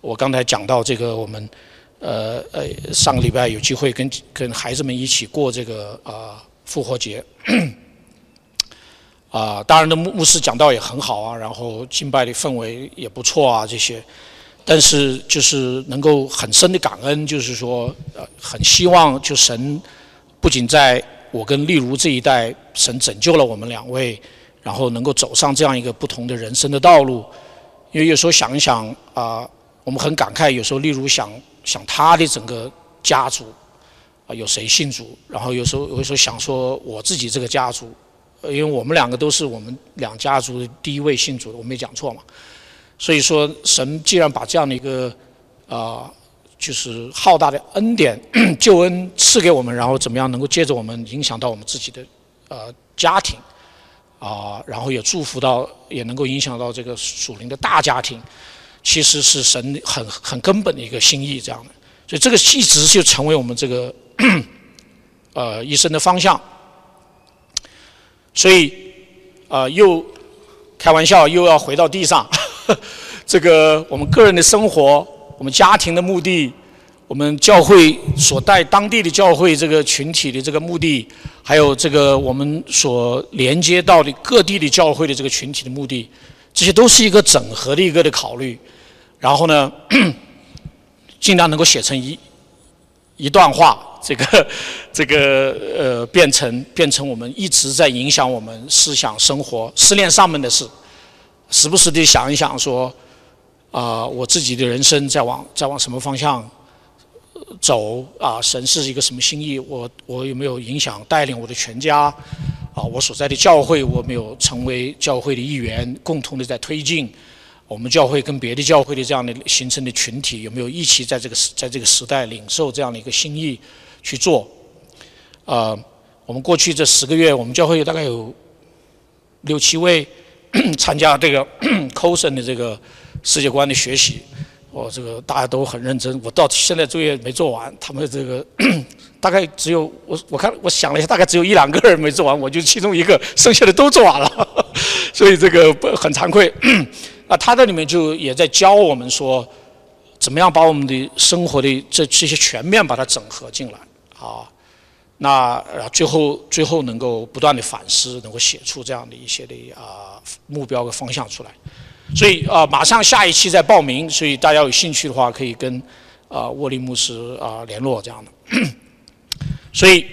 我刚才讲到这个我们。呃呃，上个礼拜有机会跟跟孩子们一起过这个啊复活节，啊，当然的牧牧师讲道也很好啊，然后敬拜的氛围也不错啊这些，但是就是能够很深的感恩，就是说呃很希望就神不仅在我跟例如这一代，神拯救了我们两位，然后能够走上这样一个不同的人生的道路，因为有时候想一想啊，我们很感慨，有时候例如想。想他的整个家族啊，有谁信主？然后有时候有时候想说我自己这个家族，因为我们两个都是我们两家族的第一位信主的，我没讲错嘛。所以说，神既然把这样的一个啊，就是浩大的恩典 救恩赐给我们，然后怎么样能够借着我们影响到我们自己的呃家庭啊，然后也祝福到，也能够影响到这个属灵的大家庭。其实是神很很根本的一个心意，这样的，所以这个一直就成为我们这个 呃一生的方向。所以啊，又开玩笑，又要回到地上，这个我们个人的生活，我们家庭的目的，我们教会所带当地的教会这个群体的这个目的，还有这个我们所连接到的各地的教会的这个群体的目的。这些都是一个整合的一个的考虑，然后呢，尽量能够写成一一段话，这个 这个呃，变成变成我们一直在影响我们思想生活、思念上面的事，时不时地想一想说，啊，我自己的人生在往在往什么方向走啊？神是一个什么心意？我我有没有影响带领我的全家？啊，我所在的教会，我没有成为教会的一员，共同的在推进我们教会跟别的教会的这样的形成的群体，有没有一起在这个在这个时代领受这样的一个心意去做？啊，我们过去这十个月，我们教会大概有六七位 参加这个 COSN 的这个世界观的学习。我这个大家都很认真，我到现在作业没做完，他们这个 大概只有我我看我想了一下，大概只有一两个人没做完，我就其中一个，剩下的都做完了，所以这个很惭愧。啊，他在里面就也在教我们说，怎么样把我们的生活的这这些全面把它整合进来啊，那最后最后能够不断的反思，能够写出这样的一些的啊目标和方向出来。所以啊，马上下一期再报名，所以大家有兴趣的话，可以跟啊沃利牧师啊联络这样的。所以，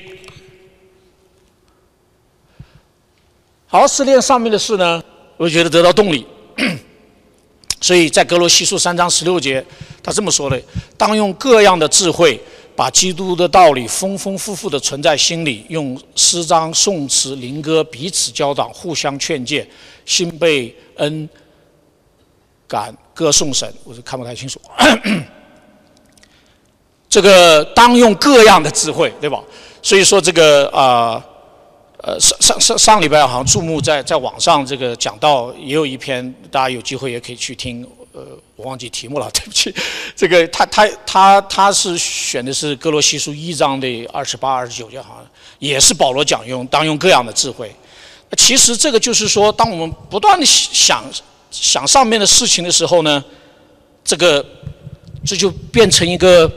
好，试炼上面的事呢，我觉得得到动力。所以在格罗西书三章十六节，他这么说的：当用各样的智慧，把基督的道理丰丰富富的存在心里，用诗章、颂词、灵歌彼此教导，互相劝诫，心被恩。敢歌颂神，我是看不太清楚。这个当用各样的智慧，对吧？所以说这个啊，呃，上上上上礼拜好像注目在在网上这个讲到也有一篇，大家有机会也可以去听。呃，我忘记题目了，对不起。这个他他他他是选的是哥罗西书一章的二十八、二十九节，好像也是保罗讲用当用各样的智慧。其实这个就是说，当我们不断的想。想上面的事情的时候呢，这个这就变成一个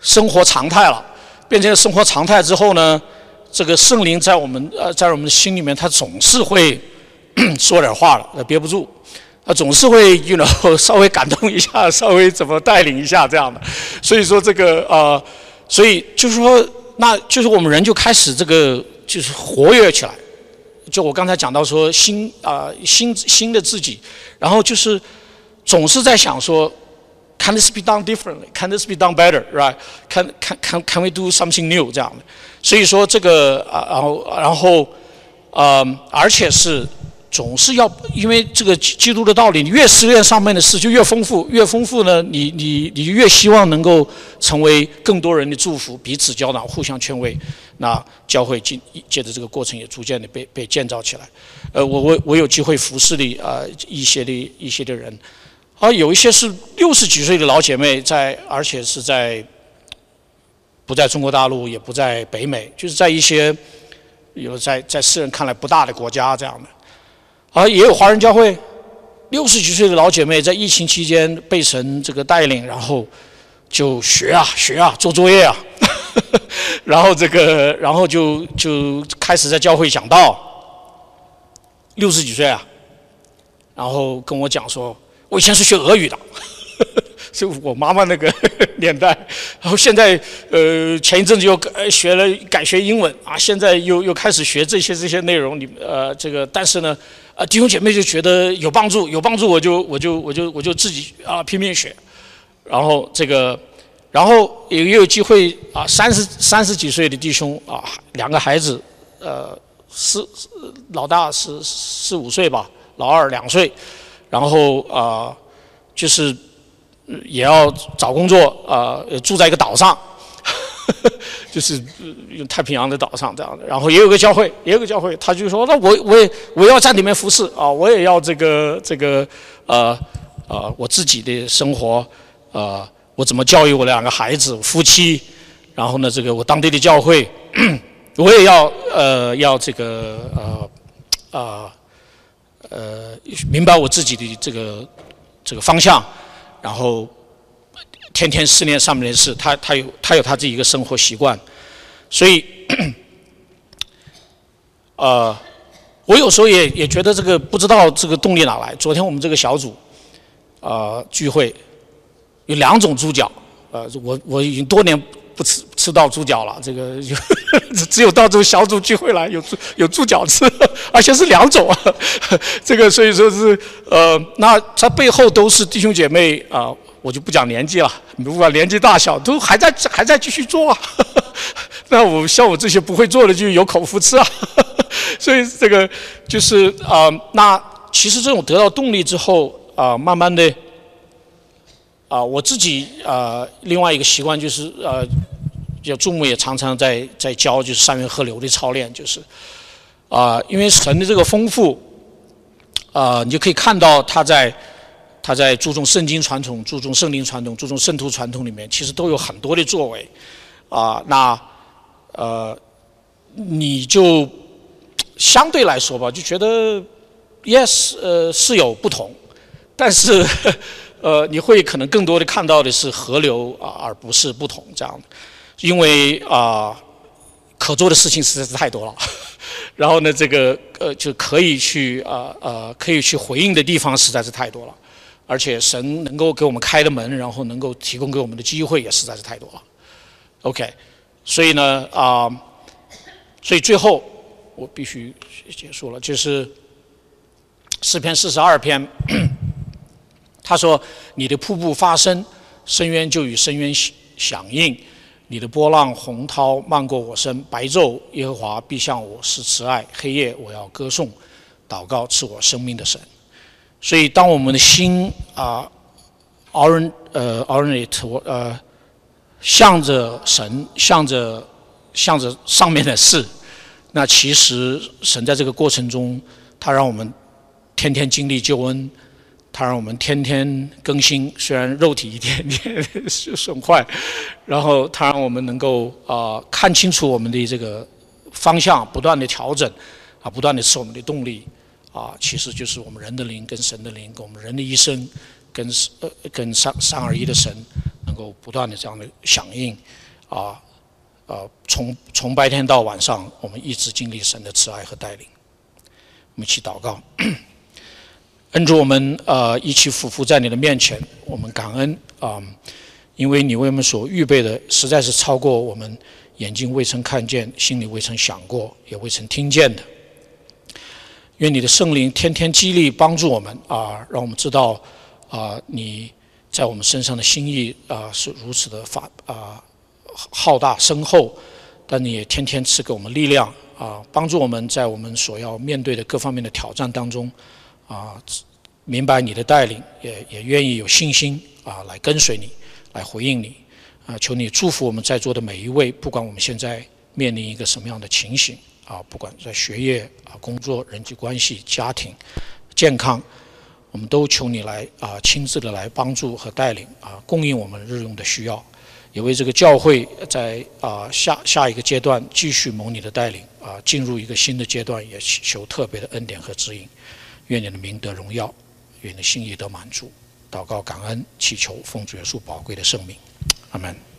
生活常态了。变成生活常态之后呢，这个圣灵在我们呃在我们的心里面，他总是会 说点话了，憋不住，他总是会 you know 稍微感动一下，稍微怎么带领一下这样的。所以说这个呃，所以就是说，那就是我们人就开始这个就是活跃起来。就我刚才讲到说新啊新新的自己，然后就是总是在想说，Can this be done differently? Can this be done better? Right? Can can can can we do something new? 这样的，所以说这个啊然后然后嗯而且是总是要，因为这个基督的道理，你越思念上面的事就越丰富，越丰富呢，你你你越希望能够成为更多人的祝福，彼此交导，互相劝慰，那教会借借着这个过程也逐渐的被被建造起来。呃，我我我有机会服侍的啊一些的一些的人，而有一些是六十几岁的老姐妹在，而且是在不在中国大陆，也不在北美，就是在一些有在在世人看来不大的国家这样的。啊，也有华人教会，六十几岁的老姐妹在疫情期间被神这个带领，然后就学啊学啊做作业啊，然后这个然后就就开始在教会讲道。六十几岁啊，然后跟我讲说，我以前是学俄语的，是我妈妈那个 年代，然后现在呃前一阵子又学了改学英文啊，现在又又开始学这些这些内容，你呃这个但是呢。啊，弟兄姐妹就觉得有帮助，有帮助，我就我就我就我就自己啊拼命学，然后这个，然后也也有机会啊，三十三十几岁的弟兄啊，两个孩子，呃，四老大是四五岁吧，老二两岁，然后啊，就是也要找工作啊，住在一个岛上。就是用太平洋的岛上这样的，然后也有个教会，也有个教会，他就说，那我我也我要在里面服侍啊，我也要这个这个呃呃我自己的生活呃，我怎么教育我两个孩子夫妻，然后呢这个我当地的教会，我也要呃要这个呃啊呃明白我自己的这个这个方向，然后。天天思念上面的事，他他有他有他自己一个生活习惯，所以，呃，我有时候也也觉得这个不知道这个动力哪来。昨天我们这个小组，啊，聚会有两种猪脚，呃，我我已经多年不吃吃到猪脚了，这个只有到这个小组聚会了有猪有猪脚吃，而且是两种，这个所以说是呃，那它背后都是弟兄姐妹啊。我就不讲年纪了，不管年纪大小，都还在还在继续做啊。那我像我这些不会做的，就有口福吃啊。所以这个就是啊，那其实这种得到动力之后啊，慢慢的啊，我自己啊，另外一个习惯就是呃，叫注目也常常在在教，就是三元河流的操练，就是啊，因为神的这个丰富啊，你就可以看到他在。他在注重圣经传统、注重圣灵传统、注重圣徒传统里面，其实都有很多的作为，啊，那呃，你就相对来说吧，就觉得，yes，呃，是有不同，但是，呃，你会可能更多的看到的是河流啊，而不是不同这样的，因为啊，可做的事情实在是太多了，然后呢，这个呃，就可以去啊呃，可以去回应的地方实在是太多了。而且神能够给我们开的门，然后能够提供给我们的机会也实在是太多了。OK，所以呢啊，所以最后我必须结束了，就是诗篇四十二篇，他说：“你的瀑布发声，深渊就与深渊响响应；你的波浪洪涛漫过我身，白昼耶和华必向我施慈爱，黑夜我要歌颂祷告赐我生命的神。”所以，当我们的心啊，orient 呃 orient 我呃，向着神，向着向着上面的事，那其实神在这个过程中，他让我们天天经历救恩，他让我们天天更新，虽然肉体一点点损坏，然后他让我们能够啊看清楚我们的这个方向，不断的调整，啊，不断的是我们的动力。啊，其实就是我们人的灵跟神的灵，跟我们人的一生，跟呃跟三三二一的神，能够不断的这样的响应，啊，呃，从从白天到晚上，我们一直经历神的慈爱和带领。我们一起祷告，恩主，我们呃一起俯伏在你的面前，我们感恩啊，因为你为我们所预备的，实在是超过我们眼睛未曾看见，心里未曾想过，也未曾听见的。愿你的圣灵天天激励帮助我们啊，让我们知道啊，你在我们身上的心意啊是如此的发啊浩大深厚，但你也天天赐给我们力量，啊，帮助我们在我们所要面对的各方面的挑战当中，啊，明白你的带领，也也愿意有信心啊来跟随你，来回应你。啊，求你祝福我们在座的每一位，不管我们现在面临一个什么样的情形，啊，不管在学业啊、工作、人际关系、家庭、健康，我们都求你来啊，亲自的来帮助和带领啊，供应我们日用的需要。也为这个教会在啊下下一个阶段继续蒙你的带领啊，进入一个新的阶段，也求特别的恩典和指引。愿你的名得荣耀，愿你的心意得满足。祷告感恩，祈求奉主耶稣宝贵的圣名，阿门。